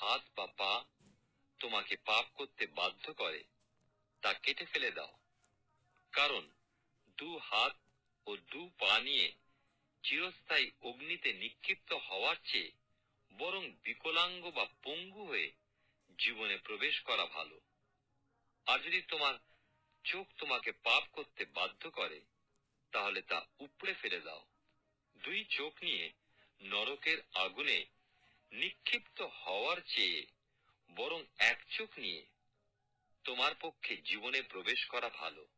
হাত বা পা তোমাকে পাপ করতে বাধ্য করে, তা কেটে ফেলে দাও। কারণ দু হাত ও দু পা নিয়ে চিরস্থায়ী অগ্নিতে নিক্ষিপ্ত হওয়ার চেয়ে বরং বিকলাঙ্গ বা পঙ্গু হয়ে জীবনে প্রবেশ করা ভালো। আর যদি তোমার চোখ তোমাকে পাপ করতে বাধ্য করে, তাহলে তা উপড়ে ফেলে দাও। দুই চোখ নিয়ে নরকের আগুনে নিক্ষিপ্ত হওয়ার চেয়ে বরং এক চোখ নিয়ে তোমার পক্ষে জীবনে প্রবেশ করা ভালো।